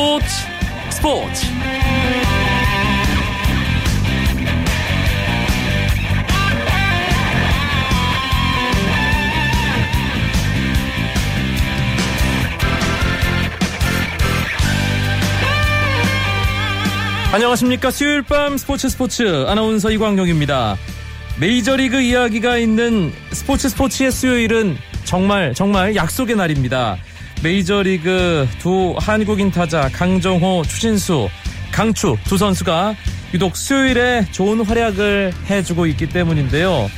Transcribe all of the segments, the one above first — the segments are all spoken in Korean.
스포츠. 스포츠. 안녕하십니까. 수요일 밤 스포츠 스포츠. 아나운서 이광용입니다. 메이저리그 이야기가 있는 스포츠 스포츠의 수요일은 정말 정말 약속의 날입니다 메이저리그 두 한국인 타자 강정호, 추신수, 강추 두 선수가 유독 수요일에 좋은 활약을 해주고 있기 때문인데요.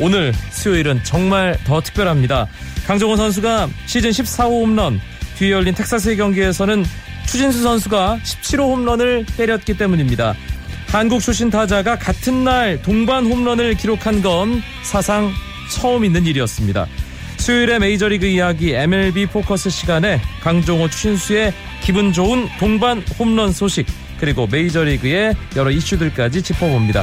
오늘 수요일은 정말 더 특별합니다. 강정호 선수가 시즌 14호 홈런, 뒤에 열린 텍사스의 경기에서는 추진수 선수가 17호 홈런을 때렸기 때문입니다. 한국 출신 타자가 같은 날 동반 홈런을 기록한 건 사상 처음 있는 일이었습니다. 수요일의 메이저리그 이야기 MLB 포커스 시간에 강종호 추신수의 기분 좋은 동반 홈런 소식 그리고 메이저리그의 여러 이슈들까지 짚어봅니다.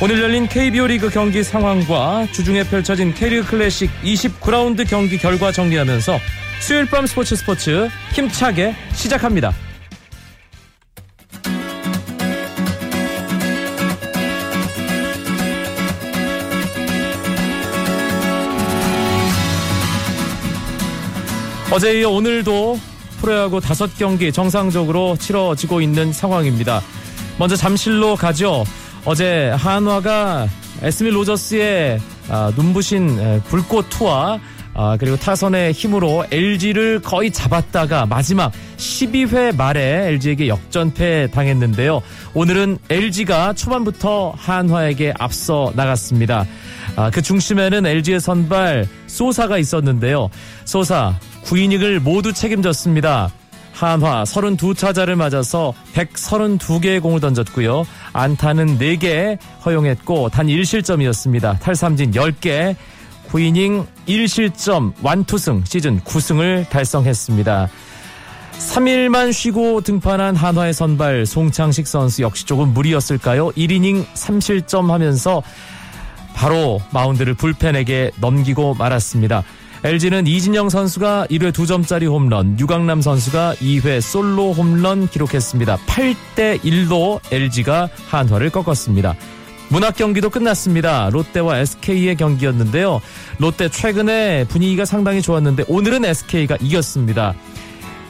오늘 열린 KBO 리그 경기 상황과 주중에 펼쳐진 K리그 클래식 29라운드 경기 결과 정리하면서 수요일 밤 스포츠 스포츠 힘차게 시작합니다. 어제 이어 오늘도 프로야구 다섯 경기 정상적으로 치러지고 있는 상황입니다. 먼저 잠실로 가죠. 어제 한화가 에스미 로저스의 아, 눈부신 불꽃 투와 아, 그리고 타선의 힘으로 LG를 거의 잡았다가 마지막 12회 말에 LG에게 역전패 당했는데요. 오늘은 LG가 초반부터 한화에게 앞서 나갔습니다. 아, 그 중심에는 LG의 선발 소사가 있었는데요. 소사 9이닝을 모두 책임졌습니다. 한화 32타자를 맞아서 132개의 공을 던졌고요. 안타는 4개 허용했고 단 1실점이었습니다. 탈삼진 10개, 9이닝 1실점 완투승 시즌 9승을 달성했습니다. 3일만 쉬고 등판한 한화의 선발 송창식 선수 역시 조금 무리였을까요? 1이닝 3실점 하면서 바로 마운드를 불펜에게 넘기고 말았습니다. LG는 이진영 선수가 1회 2점짜리 홈런, 유강남 선수가 2회 솔로 홈런 기록했습니다. 8대 1로 LG가 한화를 꺾었습니다. 문학 경기도 끝났습니다. 롯데와 SK의 경기였는데요. 롯데 최근에 분위기가 상당히 좋았는데 오늘은 SK가 이겼습니다.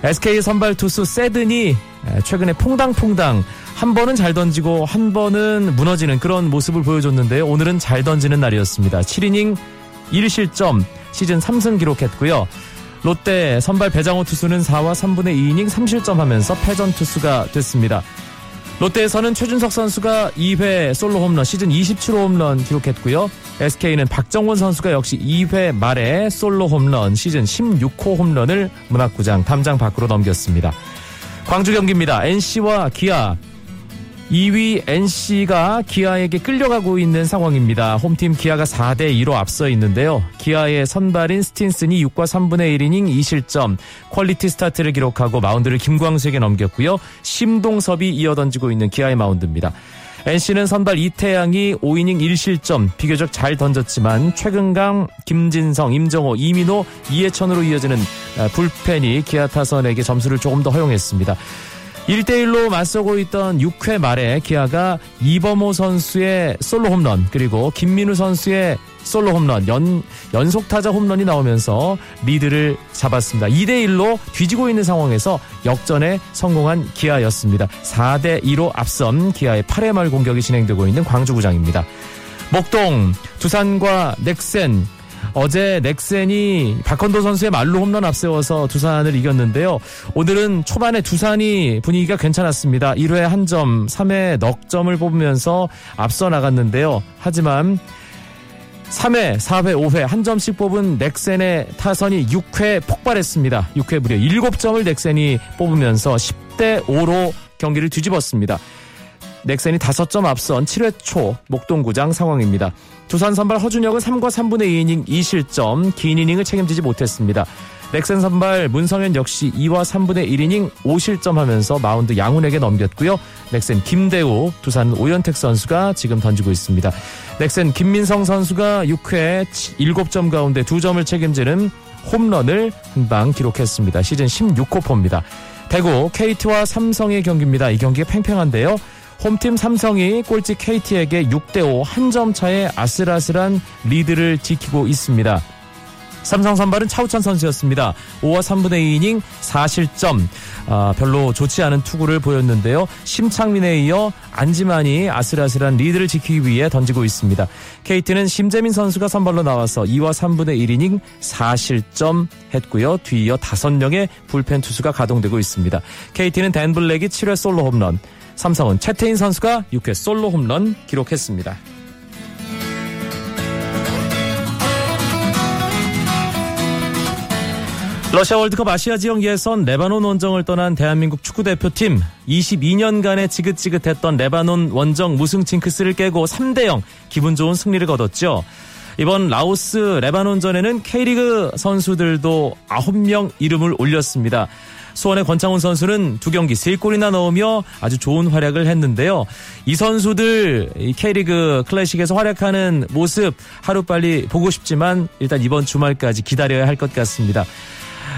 SK 선발 투수 세든이 최근에 퐁당퐁당 한 번은 잘 던지고 한 번은 무너지는 그런 모습을 보여줬는데요. 오늘은 잘 던지는 날이었습니다. 7이닝 1실점 시즌 3승 기록했고요. 롯데 선발 배장호 투수는 4와 3분의 2이닝 3실점 하면서 패전 투수가 됐습니다. 롯데에서는 최준석 선수가 2회 솔로 홈런 시즌 27호 홈런 기록했고요. SK는 박정원 선수가 역시 2회 말에 솔로 홈런 시즌 16호 홈런을 문학구장 담장 밖으로 넘겼습니다. 광주 경기입니다. NC와 기아 2위 NC가 기아에게 끌려가고 있는 상황입니다. 홈팀 기아가 4대 2로 앞서 있는데요. 기아의 선발인 스틴슨이 6과 3분의 1이닝 2실점, quality start를 기록하고 마운드를 김광수에게 넘겼고요. 심동섭이 이어 던지고 있는 기아의 마운드입니다. NC는 선발 이태양이 5이닝 1실점 비교적 잘 던졌지만 최금강, 김진성, 임정호, 이민호, 이해천으로 이어지는 불펜이 기아 타선에게 점수를 조금 더 허용했습니다. 1대1로 맞서고 있던 6회 말에 기아가 이범호 선수의 솔로 홈런 그리고 김민우 선수의 솔로 홈런 연, 연속 타자 홈런이 나오면서 리드를 잡았습니다. 2대1로 뒤지고 있는 상황에서 역전에 성공한 기아였습니다. 4대2로 앞선 기아의 8회 말 공격이 진행되고 있는 광주구장입니다. 목동, 두산과 넥센, 어제 넥센이 박헌도 선수의 말로 홈런 앞세워서 두산을 이겼는데요. 오늘은 초반에 두산이 분위기가 괜찮았습니다. 1회 한 점, 3회 넉 점을 뽑으면서 앞서 나갔는데요. 하지만 3회, 4회, 5회 한 점씩 뽑은 넥센의 타선이 6회 폭발했습니다. 6회 무려 7점을 넥센이 뽑으면서 10대 5로 경기를 뒤집었습니다. 넥센이 5점 앞선 7회 초 목동구장 상황입니다. 두산 선발 허준혁은 3과 3분의 2이닝 2실점 긴 이닝을 책임지지 못했습니다. 넥센 선발 문성현 역시 2와 3분의 1이닝 5실점 하면서 마운드 양훈에게 넘겼고요. 넥센 김대우, 두산 오현택 선수가 지금 던지고 있습니다. 넥센 김민성 선수가 6회 7점 가운데 2점을 책임지는 홈런을 한 방 기록했습니다. 시즌 16호 포입니다. 대구 KT와 삼성의 경기입니다. 이 경기가 팽팽한데요. 홈팀 삼성이 꼴찌 KT에게 6대5 한 점 차의 아슬아슬한 리드를 지키고 있습니다. 삼성 선발은 차우찬 선수였습니다. 5와 3분의 2이닝 4실점. 아, 별로 좋지 않은 투구를 보였는데요. 심창민에 이어 안지만이 아슬아슬한 리드를 지키기 위해 던지고 있습니다. KT는 심재민 선수가 선발로 나와서 2와 3분의 1이닝 4실점 했고요. 뒤이어 5명의 불펜 투수가 가동되고 있습니다. KT는 댄 블랙이 7회 솔로 홈런, 삼성은 채태인 선수가 6회 솔로 홈런 기록했습니다. 러시아 월드컵 아시아 지역 예선 레바논 원정을 떠난 대한민국 축구 대표팀 22년간의 지긋지긋했던 레바논 원정 무승 징크스를 깨고 3대0 기분 좋은 승리를 거뒀죠. 이번 라오스 레바논전에는 K리그 선수들도 9명 이름을 올렸습니다. 수원의 권창훈 선수는 두 경기 세 골이나 넣으며 아주 좋은 활약을 했는데요. 이 선수들 K리그 클래식에서 활약하는 모습 하루빨리 보고 싶지만 일단 이번 주말까지 기다려야 할 것 같습니다.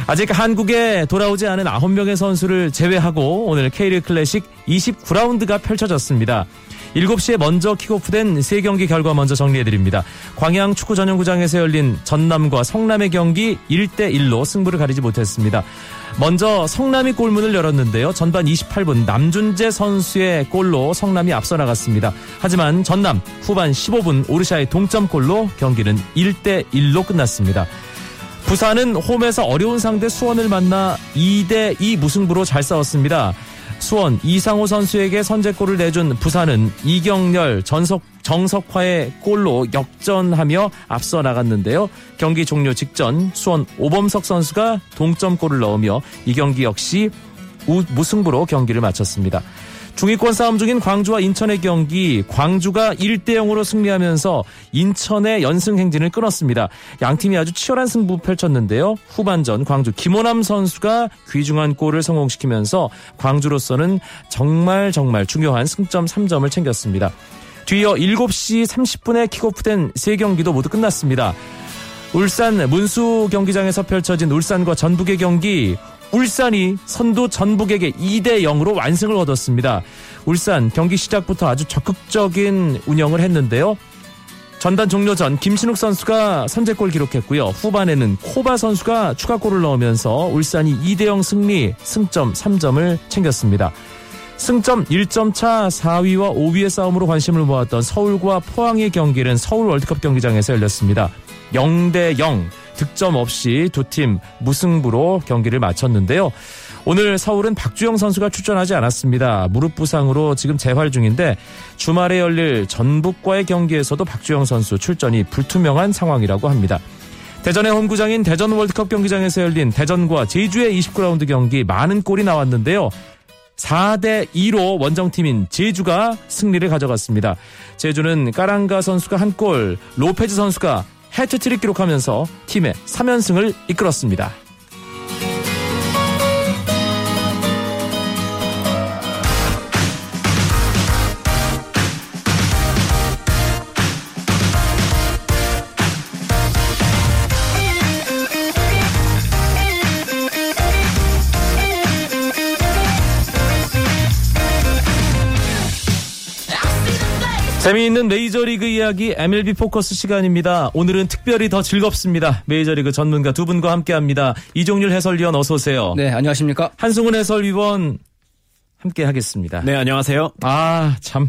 아직 한국에 돌아오지 않은 9명의 선수를 제외하고 오늘 K리그 클래식 29라운드가 펼쳐졌습니다. 7시에 먼저 킥오프된 세 경기 결과 먼저 정리해드립니다. 광양 축구 전용구장에서 열린 전남과 성남의 경기 1대1로 승부를 가리지 못했습니다. 먼저 성남이 골문을 열었는데요. 전반 28분 남준재 선수의 골로 성남이 앞서 나갔습니다. 하지만 전남 후반 15분 오르샤의 동점골로 경기는 1대1로 끝났습니다. 부산은 홈에서 어려운 상대 수원을 만나 2대2 무승부로 잘 싸웠습니다. 수원 이상호 선수에게 선제골을 내준 부산은 이경렬 전석 정석화의 골로 역전하며 앞서 나갔는데요. 경기 종료 직전 수원 오범석 선수가 동점골을 넣으며 이 경기 역시 무승부로 경기를 마쳤습니다. 중위권 싸움 중인 광주와 인천의 경기 광주가 1대 0으로 승리하면서 인천의 연승 행진을 끊었습니다. 양팀이 아주 치열한 승부 펼쳤는데요. 후반전 광주 김호남 선수가 귀중한 골을 성공시키면서 광주로서는 정말 정말 중요한 승점 3점을 챙겼습니다. 뒤이어 7시 30분에 킥오프된 세 경기도 모두 끝났습니다. 울산 문수 경기장에서 펼쳐진 울산과 전북의 경기 울산이 선두 전북에게 2대 0으로 완승을 얻었습니다. 울산 경기 시작부터 아주 적극적인 운영을 했는데요. 전단 종료 전 김신욱 선수가 선제골 기록했고요. 후반에는 코바 선수가 추가골을 넣으면서 울산이 2대 0 승리, 승점 3점을 챙겼습니다. 승점 1점 차 4위와 5위의 싸움으로 관심을 모았던 서울과 포항의 경기는 서울 월드컵 경기장에서 열렸습니다. 0대 0 득점 없이 두 팀 무승부로 경기를 마쳤는데요. 오늘 서울은 박주영 선수가 출전하지 않았습니다. 무릎 부상으로 지금 재활 중인데 주말에 열릴 전북과의 경기에서도 박주영 선수 출전이 불투명한 상황이라고 합니다. 대전의 홈구장인 대전 월드컵 경기장에서 열린 대전과 제주의 29라운드 경기 많은 골이 나왔는데요. 4대 2로 원정팀인 제주가 승리를 가져갔습니다. 제주는 까랑가 선수가 한 골, 로페즈 선수가 해트트릭 기록하면서 팀의 3연승을 이끌었습니다. 재미있는 메이저리그 이야기 MLB 포커스 시간입니다. 오늘은 특별히 더 즐겁습니다. 메이저리그 전문가 두 분과 함께합니다. 이종률 해설위원 어서 오세요. 네, 안녕하십니까? 한승훈 해설위원 함께 하겠습니다. 네, 안녕하세요. 아, 참.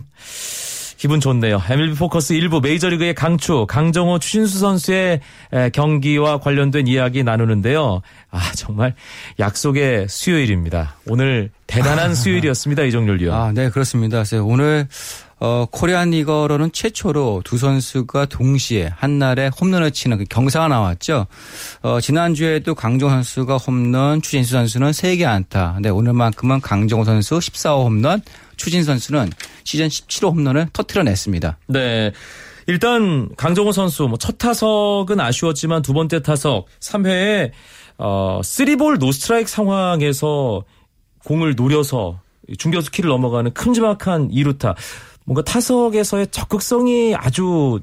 기분 좋네요. MLB 포커스 일부 메이저리그의 강추 강정호 추신수 선수의 경기와 관련된 이야기 나누는데요. 아 정말 약속의 수요일입니다. 오늘 대단한 수요일이었습니다. 이종률 위원. 아, 네 그렇습니다. 오늘 어, 코리안 리거로는 최초로 두 선수가 동시에 한날에 홈런을 치는 그 경사가 나왔죠. 어, 지난주에도 강정호 선수가 홈런, 추진수 선수는 3개 안타. 근데 오늘만큼은 강정호 선수 14호 홈런, 추진 선수는 시즌 17호 홈런을 터트려냈습니다. 네. 일단 강정호 선수 뭐 첫 타석은 아쉬웠지만 두 번째 타석 3회에 어 3볼 노스트라이크 상황에서 공을 노려서 중견수 키를 넘어가는 큼지막한 2루타. 뭔가 타석에서의 적극성이 아주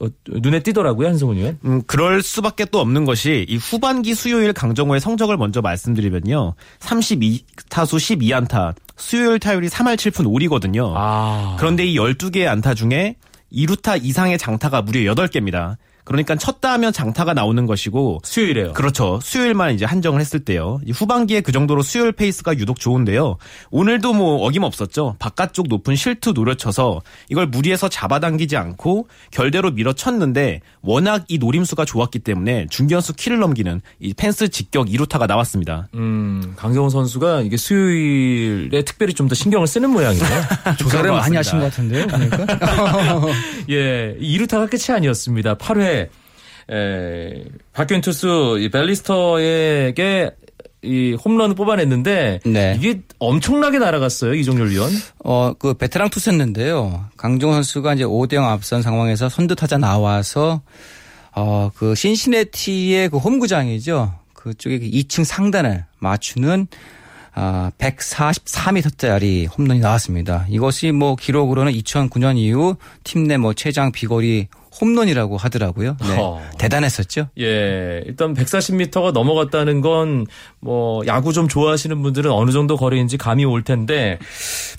어, 눈에 띄더라고요 한성훈 위원. 음, 그럴 수밖에 또 없는 것이 이 후반기 수요일 강정호의 성적을 먼저 말씀드리면요. 32타수 12안타, 수요일 타율이 3할 7푼 5리거든요. 아. 그런데 이 12개의 안타 중에 2루타 이상의 장타가 무려 8개입니다. 그러니까 쳤다 하면 장타가 나오는 것이고 수요일에요. 그렇죠. 수요일만 이제 한정을 했을 때요. 후반기에 그 정도로 수요일 페이스가 유독 좋은데요. 오늘도 뭐 어김없었죠. 바깥쪽 높은 실투 노려쳐서 이걸 무리해서 잡아당기지 않고 결대로 밀어쳤는데 워낙 이 노림수가 좋았기 때문에 중견수 키를 넘기는 이 펜스 직격 2루타가 나왔습니다. 음, 강정호 선수가 이게 수요일에 특별히 좀 더 신경을 쓰는 모양이네요. 조사를 많이 하신 것 같은데요. 그러니까. 예, 2루타가 끝이 아니었습니다. 8회 에, 박균 투수 이 벨리스터에게 이 홈런을 뽑아냈는데 네. 이게 엄청나게 날아갔어요 이종렬 위원. 어, 그 베테랑 투수였는데요. 강정호 선수가 이제 5대0 앞선 상황에서 선두 타자 나와서 어, 그 신시내티의 그 홈구장이죠. 그쪽에 2층 상단을 맞추는 아, 144m짜리 홈런이 나왔습니다. 이것이 뭐 기록으로는 2009년 이후 팀 내 뭐 최장 비거리 홈런이라고 하더라고요. 네. 허. 대단했었죠. 예, 일단 140m가 넘어갔다는 건 뭐 야구 좀 좋아하시는 분들은 어느 정도 거리인지 감이 올 텐데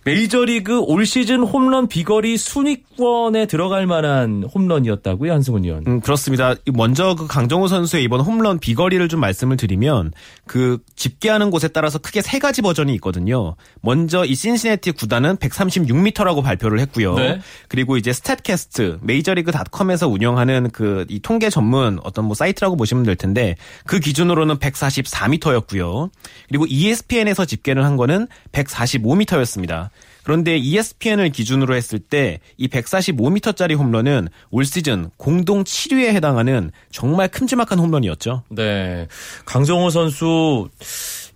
메이저리그 올 시즌 홈런 비거리 순위권에 들어갈 만한 홈런이었다고요, 한승훈 의원. 음, 그렇습니다. 먼저 그 강정호 선수의 이번 홈런 비거리를 좀 말씀을 드리면 그 집계하는 곳에 따라서 크게 세 가지 버전이 있거든요. 먼저 이 신시내티 구단은 136m라고 발표를 했고요. 네. 그리고 이제 스탯캐스트 메이저리그닷컴에서 운영하는 그 이 통계 전문 어떤 뭐 사이트라고 보시면 될 텐데 그 기준으로는 144m였고요. 그리고 ESPN에서 집계를 한 거는 145m였습니다. 그런데 ESPN을 기준으로 했을 때 이 145m짜리 홈런은 올 시즌 공동 7위에 해당하는 정말 큼지막한 홈런이었죠. 네. 강정호 선수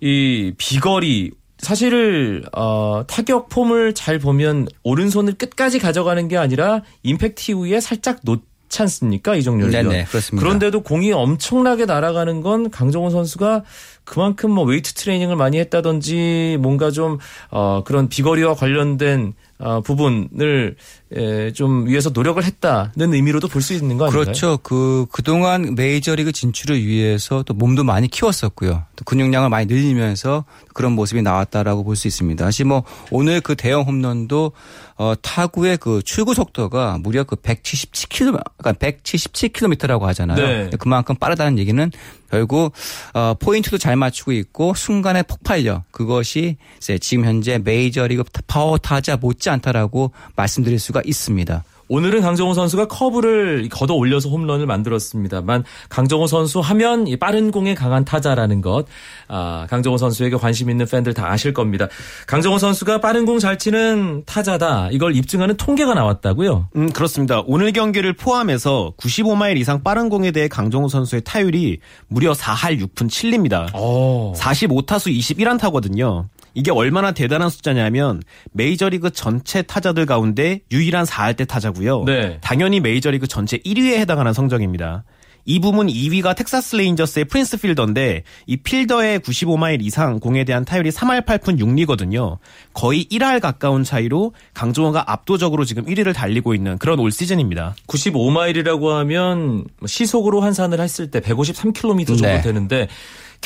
이 비거리 사실 어, 타격 폼을 잘 보면 오른손을 끝까지 가져가는 게 아니라 임팩트 이후에 살짝 놓지 않습니까 네네, 위원. 그렇습니다. 그런데도 공이 엄청나게 날아가는 건 강정호 선수가 그만큼 뭐 웨이트 트레이닝을 많이 했다든지 뭔가 좀 어, 그런 비거리와 관련된 어, 부분을 에, 좀 위해서 노력을 했다는 의미로도 볼 수 있는 거 아닌가요? 그렇죠. 그, 그동안 메이저리그 진출을 위해서 또 몸도 많이 키웠었고요. 또 근육량을 많이 늘리면서 그런 모습이 나왔다라고 볼 수 있습니다. 사실 뭐 오늘 그 대형 홈런도 어, 타구의 그 출구 속도가 무려 그 177km, 그러니까 177km라고 하잖아요. 네. 그만큼 빠르다는 얘기는 결국 어, 포인트도 잘 맞추고 있고 순간의 폭발력 그것이 이제 지금 현재 메이저리그 파워 타자 못지 않다라고 말씀드릴 수가 있습니다. 오늘은 강정호 선수가 커브를 걷어 올려서 홈런을 만들었습니다만 강정호 선수 하면 이 빠른 공에 강한 타자라는 것 아, 강정호 선수에게 관심 있는 팬들 다 아실 겁니다. 강정호 선수가 빠른 공 잘 치는 타자다 이걸 입증하는 통계가 나왔다고요. 음, 그렇습니다. 오늘 경기를 포함해서 95마일 이상 빠른 공에 대해 강정호 선수의 타율이 무려 4할 6푼 7리입니다. 오. 45타수 21안타거든요. 이게 얼마나 대단한 숫자냐면 메이저리그 전체 타자들 가운데 유일한 4할대 타자고요. 네. 당연히 메이저리그 전체 1위에 해당하는 성적입니다. 이 부문 2위가 텍사스 레인저스의 프린스 필더인데 이 필더의 95마일 이상 공에 대한 타율이 3할 8푼 6리거든요. 거의 1할 가까운 차이로 강정호가 압도적으로 지금 1위를 달리고 있는 그런 올 시즌입니다. 95마일이라고 하면 시속으로 환산을 했을 때 153km 정도 네. 되는데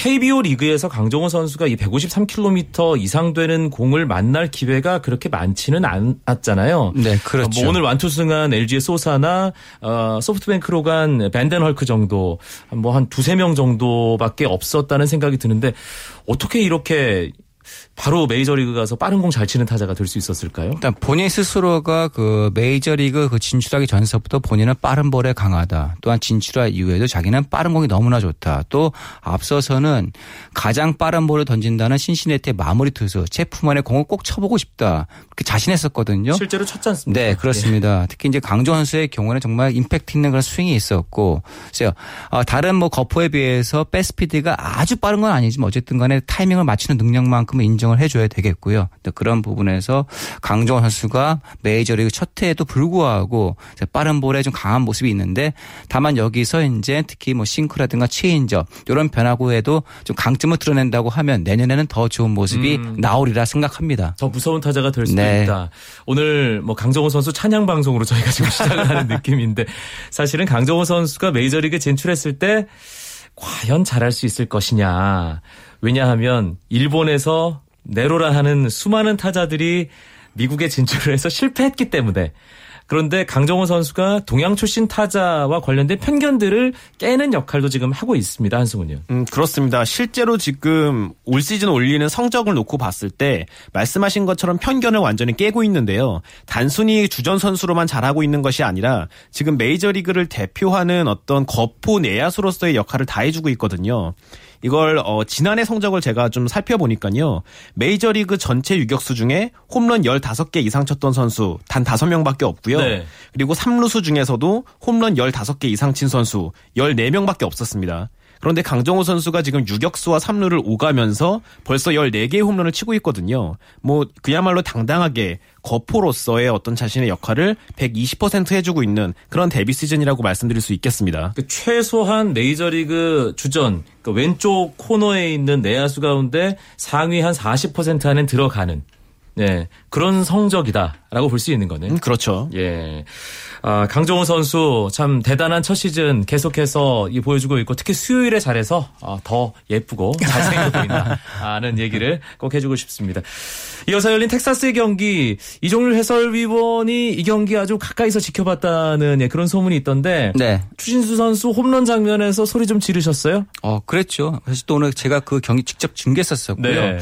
KBO 리그에서 강정호 선수가 이 153km 이상 되는 공을 만날 기회가 그렇게 많지는 않았잖아요. 네, 그렇죠. 뭐 오늘 완투승한 LG의 소사나 어, 소프트뱅크로 간 밴덴헐크 정도 뭐 한 두세 명 정도밖에 없었다는 생각이 드는데 어떻게 이렇게 바로 메이저리그 가서 빠른 공 잘 치는 타자가 될 수 있었을까요? 일단 본인 스스로가 그 메이저리그 그 진출하기 전서부터 본인은 빠른 볼에 강하다. 또한 진출한 이후에도 자기는 빠른 공이 너무나 좋다. 또 앞서서는 가장 빠른 볼을 던진다는 신시내티의 마무리 투수 체프만의 공을 꼭 쳐보고 싶다. 그렇게 자신했었거든요. 실제로 쳤지 않습니까? 네, 그렇습니다. 특히 이제 강조 선수의 경우는 정말 임팩트 있는 그런 스윙이 있었고, 글쎄요, 어, 다른 뭐 거포에 비해서 백스피드가 아주 빠른 건 아니지만 어쨌든 간에 타이밍을 맞추는 능력만큼은 그 만큼 인정을 해줘야 되겠고요. 그런 부분에서 강정호 선수가 메이저리그 첫 해에도 불구하고 빠른 볼에 좀 강한 모습이 있는데 다만 여기서 이제 특히 뭐 싱크라든가 체인저 이런 변화구에도 좀 강점을 드러낸다고 하면 내년에는 더 좋은 모습이 음. 나오리라 생각합니다. 더 무서운 타자가 될 수도 네. 있다. 오늘 뭐 강정호 선수 찬양 방송으로 저희가 지금 시작을 하는 느낌인데 사실은 강정호 선수가 메이저리그 진출했을 때 과연 잘할 수 있을 것이냐. 왜냐하면 일본에서 네로라 하는 수많은 타자들이 미국에 진출을 해서 실패했기 때문에 그런데 강정호 선수가 동양 출신 타자와 관련된 편견들을 깨는 역할도 지금 하고 있습니다. 한승훈이요. 음, 그렇습니다. 실제로 지금 올 시즌 올리는 성적을 놓고 봤을 때 말씀하신 것처럼 편견을 완전히 깨고 있는데요. 단순히 주전 선수로만 잘하고 있는 것이 아니라 지금 메이저리그를 대표하는 어떤 거포 내야수로서의 역할을 다 해주고 있거든요. 이걸 어 지난해 성적을 제가 좀 살펴보니까요. 메이저리그 전체 유격수 중에 홈런 15개 이상 쳤던 선수 단 5명밖에 없고요. 네. 그리고 3루수 중에서도 홈런 15개 이상 친 선수 14명밖에 없었습니다. 그런데 강정호 선수가 지금 유격수와 3루를 오가면서 벌써 14개의 홈런을 치고 있거든요. 뭐 그야말로 당당하게 거포로서의 어떤 자신의 역할을 120% 해주고 있는 그런 데뷔 시즌이라고 말씀드릴 수 있겠습니다. 그 최소한 메이저리그 주전 그 왼쪽 코너에 있는 내야수 가운데 상위 한 40% 안에 들어가는 네, 그런 성적이다라고 볼 수 있는 거는. 음, 그렇죠. 예. 아, 강정호 선수 참 대단한 첫 시즌 계속해서 보여주고 있고 특히 수요일에 잘해서 어, 더 예쁘고 잘생겨 보인다는 얘기를 꼭 해주고 싶습니다. 이어서 열린 텍사스의 경기 이종률 해설위원이 이 경기 아주 가까이서 지켜봤다는 예, 그런 소문이 있던데 네. 추신수 선수 홈런 장면에서 소리 좀 지르셨어요? 어 그랬죠. 사실 또 오늘 제가 그 경기 직접 중계했었고요. 네.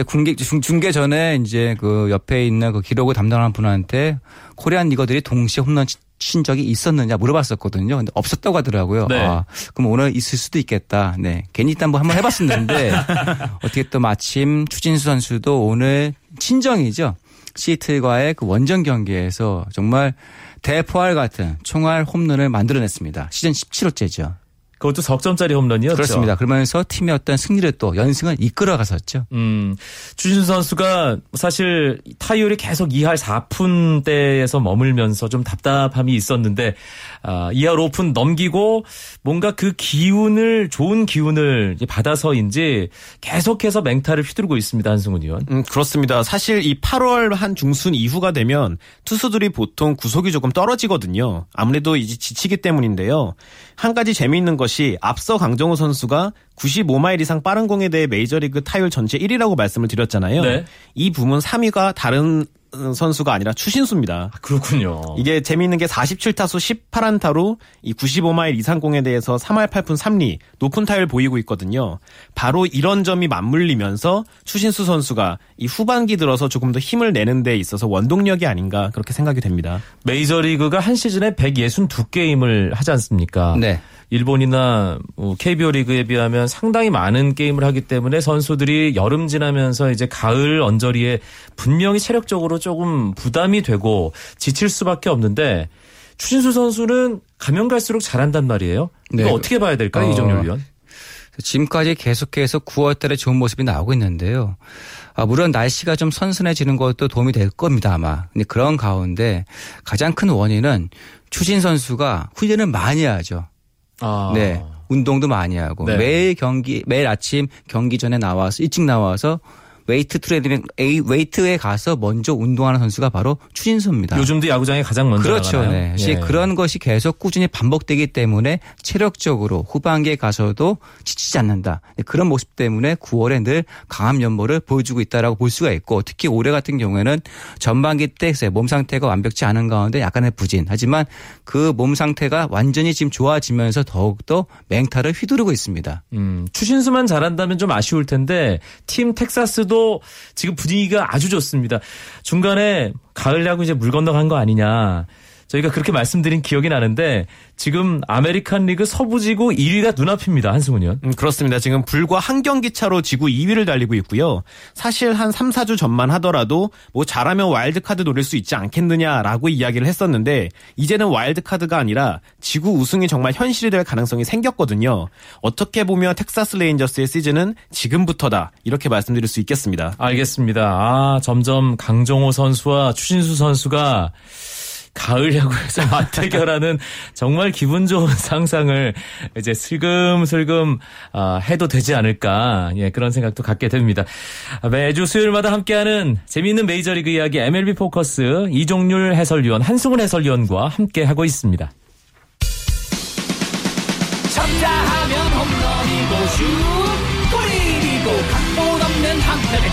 제 중계 중계 전에 이제 그 옆에 있는 그 기록을 담당하는 분한테 코리안 리거들이 동시에 홈런 친 적이 있었느냐 물어봤었거든요. 근데 없었다고 하더라고요. 네. 아, 그럼 오늘 있을 수도 있겠다. 네. 괜히 일단 뭐 한번 해봤었는데 어떻게 또 마침 추진수 선수도 오늘 친정이죠. 시애틀과의 그 원정 경기에서 정말 대포알 같은 총알 홈런을 만들어냈습니다. 시즌 17호째죠. 그것도 석점짜리 홈런이었죠. 그렇습니다. 그러면서 팀의 어떤 승리를 또 연승을 이끌어갔었죠. 음, 주진 선수가 사실 타율이 계속 2할 4푼대에서 머물면서 좀 답답함이 있었는데 아, 2할 5푼 넘기고 뭔가 그 기운을 좋은 기운을 받아서인지 계속해서 맹타를 휘두르고 있습니다. 한승훈 의원. 음, 그렇습니다. 사실 이 8월 한 중순 이후가 되면 투수들이 보통 구속이 조금 떨어지거든요. 아무래도 이제 지치기 때문인데요. 한 가지 재미있는 것이 앞서 강정호 선수가 95마일 이상 빠른 공에 대해 메이저리그 타율 전체 1위라고 말씀을 드렸잖아요. 네. 이 부문 3위가 다른 선수가 아니라 추신수입니다. 아, 그렇군요. 이게 재미있는 게 47타수 18안타로 이 95마일 이상 공에 대해서 3할 8푼 3리 높은 타율 보이고 있거든요. 바로 이런 점이 맞물리면서 추신수 선수가 이 후반기 들어서 조금 더 힘을 내는 데 있어서 원동력이 아닌가 그렇게 생각이 됩니다. 메이저리그가 한 시즌에 162게임을 하지 않습니까? 네. 일본이나 KBO 뭐 리그에 비하면 상당히 많은 게임을 하기 때문에 선수들이 여름 지나면서 이제 가을 언저리에 분명히 체력적으로 조금 부담이 되고 지칠 수밖에 없는데 추신수 선수는 가면 갈수록 잘한단 말이에요. 네. 이거 어떻게 봐야 될까요, 어, 이종열 위원? 지금까지 계속해서 9월 달에 좋은 모습이 나오고 있는데요. 아, 물론 날씨가 좀 선선해지는 것도 도움이 될 겁니다, 아마. 근데 그런 가운데 가장 큰 원인은 추신수 선수가 훈련을 많이 하죠. 아. 네. 운동도 많이 하고 네. 매일 경기 매일 아침 경기 전에 나와서 일찍 나와서 웨이트 트레이닝 A 웨이트에 가서 먼저 운동하는 선수가 바로 추신수입니다. 요즘도 야구장에 가장 먼저 그렇죠. 네. 예. 그런 것이 계속 꾸준히 반복되기 때문에 체력적으로 후반기에 가서도 지치지 않는다. 네, 그런 모습 때문에 9월에 늘 강한 면모를 보여주고 있다라고 볼 수가 있고 특히 올해 같은 경우에는 전반기 때 몸 상태가 완벽치 않은 가운데 약간의 부진. 하지만 그 몸 상태가 완전히 지금 좋아지면서 더욱더 맹타를 휘두르고 있습니다. 음, 추신수만 잘한다면 좀 아쉬울 텐데 팀 텍사스도 지금 분위기가 아주 좋습니다. 중간에 가을 야구 이제 물 건너간 거 아니냐. 저희가 그렇게 말씀드린 기억이 나는데 지금 아메리칸 리그 서부지구 1위가 눈앞입니다. 한승훈 위원. 음, 그렇습니다. 지금 불과 한 경기 차로 지구 2위를 달리고 있고요. 사실 한 3, 4주 전만 하더라도 뭐 잘하면 와일드카드 노릴 수 있지 않겠느냐라고 이야기를 했었는데 이제는 와일드카드가 아니라 지구 우승이 정말 현실이 될 가능성이 생겼거든요. 어떻게 보면 텍사스 레인저스의 시즌은 지금부터다 이렇게 말씀드릴 수 있겠습니다. 알겠습니다. 아, 점점 강정호 선수와 추신수 선수가 가을 야구에서 맞대결하는 정말 기분 좋은 상상을 이제 슬금슬금 아, 해도 되지 않을까 예, 그런 생각도 갖게 됩니다. 매주 수요일마다 함께하는 재미있는 메이저리그 이야기 MLB 포커스 이종률 해설위원 한승훈 해설위원과 함께 하고 있습니다. 쳤다 하면 홈런이고 슛 골이고 각본 없는 한편의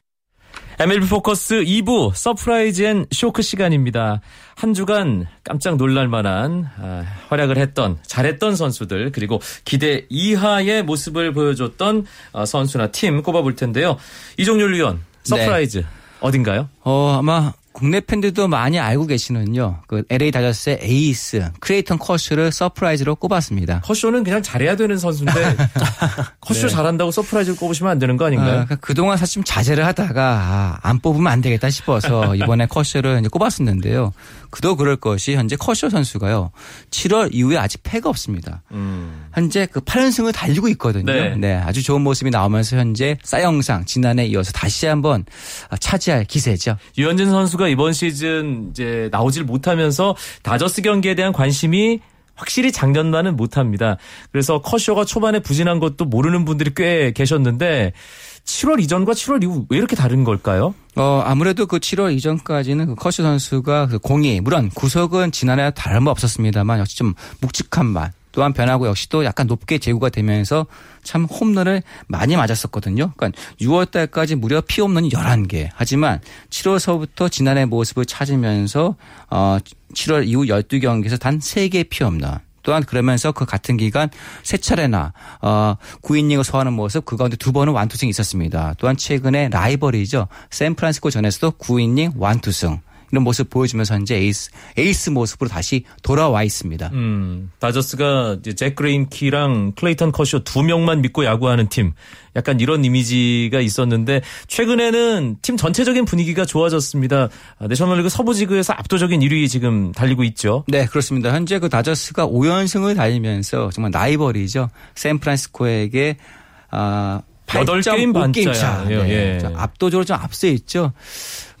MLB 포커스 2부 surprise and shock 시간입니다. 한 주간 깜짝 놀랄 만한 아, 활약을 했던 잘했던 선수들 그리고 기대 이하의 모습을 보여줬던 어, 선수나 팀 꼽아볼 텐데요. 이종열 위원 surprise 어딘가요? 어, 아마 국내 팬들도 많이 알고 계시는요. 그 LA 다저스의 에이스 클레이턴 커쇼를 surprise로 꼽았습니다. 커쇼는 그냥 잘해야 되는 선수인데 커쇼 잘한다고 surprise를 꼽으시면 안 되는 거 네. 아, 아닌가요? 그러니까 그동안 사실 좀 자제를 하다가 아, 안 뽑으면 안 되겠다 싶어서 이번에 커쇼를 이제 꼽았었는데요. 그도 그럴 것이 현재 커쇼 선수가요. 7월 이후에 아직 패가 없습니다. 음. 현재 그 8연승을 달리고 있거든요. 네. 네. 아주 좋은 모습이 나오면서 현재 사이영상 지난해 이어서 다시 한번 차지할 기세죠. 유현진 선수 가 이번 시즌 이제 나오질 못하면서 다저스 경기에 대한 관심이 확실히 작년만은 못합니다. 그래서 커쇼가 초반에 부진한 것도 모르는 분들이 꽤 계셨는데 7월 이전과 7월 이후 왜 이렇게 다른 걸까요? 어, 아무래도 그 7월 이전까지는 그 커쇼 선수가 그 공이, 물론 구속은 지난해와 다름없었습니다만 역시 좀 묵직한 맛, 또한 변하고 역시 또 약간 높게 제구가 되면서 참 홈런을 많이 맞았었거든요. 그러니까 6월 달까지 무려 피홈런이 11개. 하지만 7월서부터 지난해 모습을 찾으면서 어 7월 이후 12경기에서 단 3개의 피홈런. 또한 그러면서 그 같은 기간 세 차례나 어 9이닝을 소화하는 모습 그 가운데 두 번은 완투승이 있었습니다. 또한 최근에 라이벌이죠. 샌프란시스코 전에서도 9이닝 완투승. 이런 모습 보여주면서 현재 에이스 에이스 모습으로 다시 돌아와 있습니다. 음, 다저스가 이제 잭 그레인키랑 클레이턴 커쇼 두 명만 믿고 야구하는 팀. 약간 이런 이미지가 있었는데 최근에는 팀 전체적인 분위기가 좋아졌습니다. 아, 내셔널리그 서부지구에서 압도적인 1위 지금 달리고 있죠. 네, 그렇습니다. 현재 그 다저스가 5연승을 달리면서 정말 라이벌이죠. 샌프란시스코에게 아 8.5게임 반짜야. 차. 예, 네. 예. 좀 압도적으로 좀 앞서 있죠.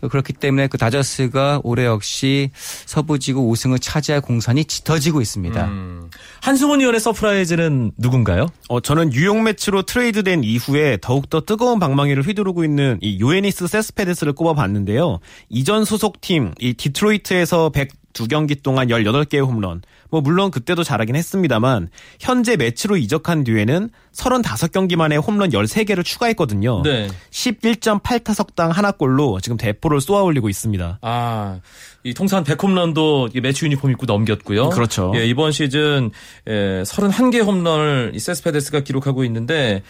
그렇기 때문에 그 다저스가 올해 역시 서부지구 우승을 차지할 공산이 짙어지고 있습니다. 음, 한승훈 위원의 surprise는 누군가요? 어, 저는 뉴욕 메츠로 트레이드된 이후에 더욱더 뜨거운 방망이를 휘두르고 있는 이 요에니스 세스페데스를 꼽아봤는데요. 이전 소속팀 이 디트로이트에서 102경기 동안 18개의 홈런. 뭐 물론 그때도 잘하긴 했습니다만 현재 메츠로 이적한 뒤에는 35경기 만에 홈런 13개를 추가했거든요. 네. 11.8타석당 하나꼴로 지금 대포를 쏘아 올리고 있습니다. 아, 이 통산 100홈런도 매치 유니폼 입고 넘겼고요. 그렇죠. 예, 이번 시즌 예, 31개 홈런을 이 세스페데스가 기록하고 있는데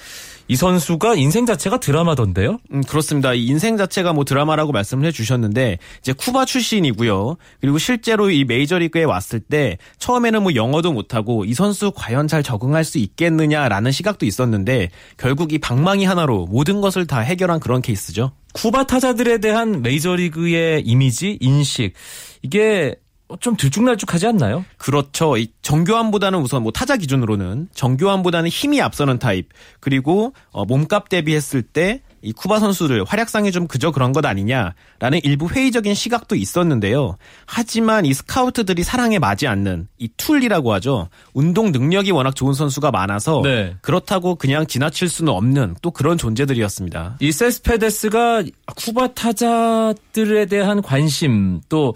이 선수가 인생 자체가 드라마던데요? 음, 그렇습니다. 이 인생 자체가 뭐 드라마라고 말씀을 해주셨는데 이제 쿠바 출신이고요. 그리고 실제로 이 메이저리그에 왔을 때 처음에는 뭐 영어도 못하고 이 선수 과연 잘 적응할 수 있겠느냐라는 시각도 있었는데 결국 이 방망이 하나로 모든 것을 다 해결한 그런 케이스죠. 쿠바 타자들에 대한 메이저리그의 이미지, 인식 이게 좀 들쭉날쭉하지 않나요? 그렇죠. 이 정교함보다는 우선 뭐 타자 기준으로는 정교함보다는 힘이 앞서는 타입 그리고 어, 몸값 대비했을 때 이 쿠바 선수들 활약상이 좀 그저 그런 것 아니냐라는 일부 회의적인 시각도 있었는데요. 하지만 이 스카우트들이 사랑해 마지않는 이 tool이라고 하죠. 운동 능력이 워낙 좋은 선수가 많아서 네. 그렇다고 그냥 지나칠 수는 없는 또 그런 존재들이었습니다. 이 세스페데스가 쿠바 타자들에 대한 관심 또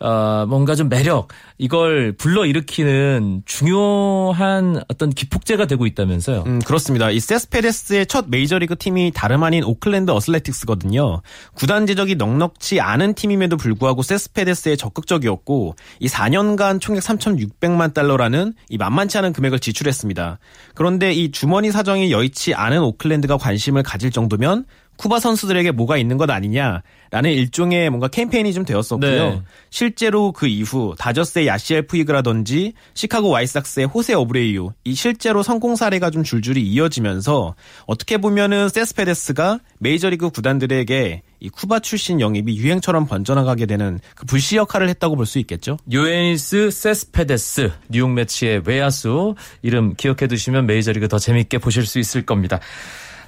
어, 뭔가 좀 매력 이걸 불러일으키는 중요한 어떤 기폭제가 되고 있다면서요. 음, 그렇습니다. 이 세스페데스의 첫 메이저리그 팀이 다름 아닌 오클랜드 어슬레틱스거든요. 구단 재적이 넉넉치 않은 팀임에도 불구하고 세스페데스에 적극적이었고 이 4년간 총액 3,600만 달러라는 이 만만치 않은 금액을 지출했습니다. 그런데 이 주머니 사정이 여의치 않은 오클랜드가 관심을 가질 정도면 쿠바 선수들에게 뭐가 있는 것 아니냐라는 일종의 뭔가 캠페인이 좀 되었었고요. 네. 실제로 그 이후 다저스의 야시엘 푸이그라든지 시카고 화이트삭스의 호세 아브레이유 이 실제로 성공 사례가 좀 줄줄이 이어지면서 어떻게 보면은 세스페데스가 메이저리그 구단들에게 이 쿠바 출신 영입이 유행처럼 번져나가게 되는 그 불씨 역할을 했다고 볼 수 있겠죠. 요에니스 세스페데스 뉴욕 메츠의 외야수 이름 기억해 두시면 메이저리그 더 재밌게 보실 수 있을 겁니다.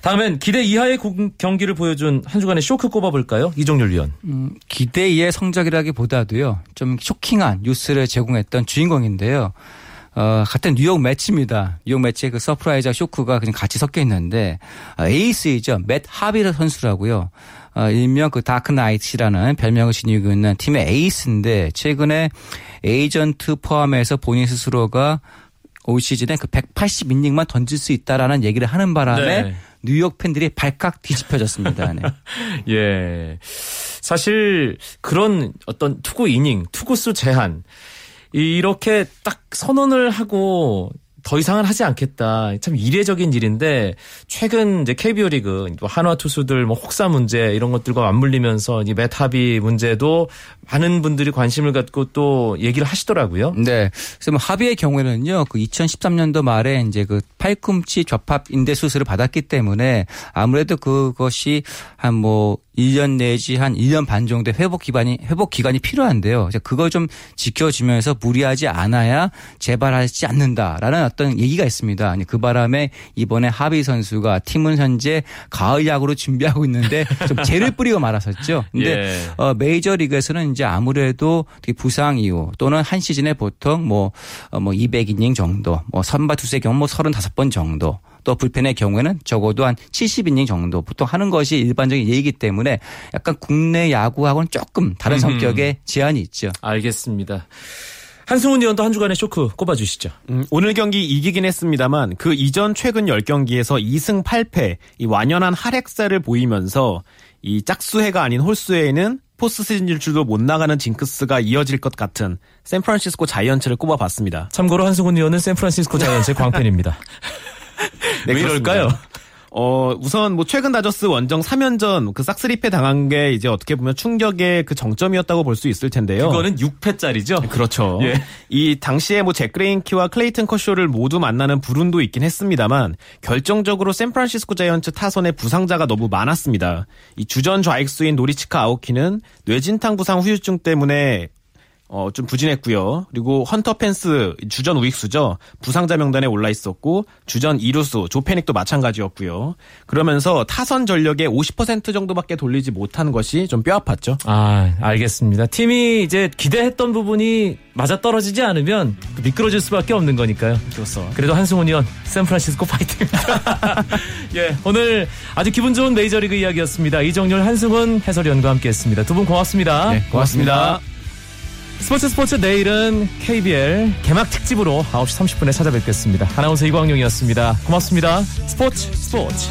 다음엔 기대 이하의 공- 경기를 보여준 한 주간의 쇼크 꼽아볼까요? 이종률 위원. 음, 기대 이하의 성적이라기보다도요, 좀 쇼킹한 뉴스를 제공했던 주인공인데요. 어, 같은 뉴욕 메츠입니다. 뉴욕 메츠의 그 surprise와 쇼크가 그냥 같이 섞여 있는데, 어, 에이스이죠. 맷 하비 선수라고요. 어, 일명 그 다크나이트라는 별명을 지니고 있는 팀의 에이스인데, 최근에 에이전트 포함해서 본인 스스로가 올 시즌에 그 180이닝만 던질 수 있다라는 얘기를 하는 바람에 네. 뉴욕 팬들이 발칵 뒤집혀졌습니다. 네. 예. 사실 그런 어떤 투구 이닝, 투구수 제한 이렇게 딱 선언을 하고 더 이상은 하지 않겠다. 참 이례적인 일인데 최근 이제 KBO 리그 또 한화 투수들 뭐 혹사 문제 이런 것들과 맞물리면서 이 맷 하비 문제도 많은 분들이 관심을 갖고 또 얘기를 하시더라고요. 네. 그래서 뭐 합의의 경우에는요, 그 2013년도 말에 이제 그 팔꿈치 접합 인대 수술을 받았기 때문에 아무래도 그것이 한뭐 1년 내지 한 1년 반 정도 회복 기간이 회복 기간이 필요한데요. 이제 그걸 좀 지켜주면서 무리하지 않아야 재발하지 않는다라는 어떤 얘기가 있습니다. 아니 그 바람에 이번에 하비 선수가 팀은 현재 가을 야구로 준비하고 있는데 좀 재를 뿌리고 말았었죠. 근데 예. 어, 메이저 리그에서는 이제 아무래도 부상 이후 또는 한 시즌에 보통 뭐, 어, 뭐 200이닝 정도, 뭐 선발 투수의 경우 뭐 35번 정도, 또 불펜의 경우에는 적어도 한 70이닝 정도 보통 하는 것이 일반적인 예이기 때문에 약간 국내 야구하고는 조금 다른 음흠. 성격의 제한이 있죠. 알겠습니다. 한승훈 의원도 한 주간의 쇼크 꼽아주시죠. 음, 오늘 경기 이기긴 했습니다만 그 이전 최근 10경기에서 2승 8패 이 완연한 하락세를 보이면서 이 짝수회가 아닌 홀수회에는 포스트 시즌 진출도 못 나가는 징크스가 이어질 것 같은 샌프란시스코 자이언츠를 꼽아봤습니다. 참고로 한승훈 위원은 샌프란시스코 자이언츠의 광팬입니다. 네, 왜. 이럴까요? 어, 우선 뭐 최근 다저스 원정 3연전 그 싹쓸이패 당한 게 이제 어떻게 보면 충격의 그 정점이었다고 볼 수 있을 텐데요. 그거는 6패짜리죠. 그렇죠. 예. 이 당시에 뭐 잭 그레인키와 클레이튼 커쇼를 모두 만나는 불운도 있긴 했습니다만 결정적으로 샌프란시스코 자이언츠 타선에 부상자가 너무 많았습니다. 이 주전 좌익수인 노리치카 아오키는 뇌진탕 부상 후유증 때문에 어, 좀 부진했고요. 그리고 헌터 펜스 주전 우익수죠. 부상자 명단에 올라 있었고 주전 이루수 조페닉도 마찬가지였고요. 그러면서 타선 전력의 50% 정도밖에 돌리지 못한 것이 좀 뼈아팠죠. 아, 알겠습니다. 팀이 이제 기대했던 부분이 맞아 떨어지지 않으면 미끄러질 수밖에 없는 거니까요. 그렇죠. 그래도 한승훈 의원, 샌프란시스코 파이팅입니다. 예, 오늘 아주 기분 좋은 메이저리그 이야기였습니다. 이정률, 한승훈 해설위원과 함께했습니다. 두 분 고맙습니다. 네, 고맙습니다. 스포츠 스포츠 내일은 KBL 개막 특집으로 9시 30분에 찾아뵙겠습니다. 아나운서 이광용이었습니다. 고맙습니다. 스포츠 스포츠.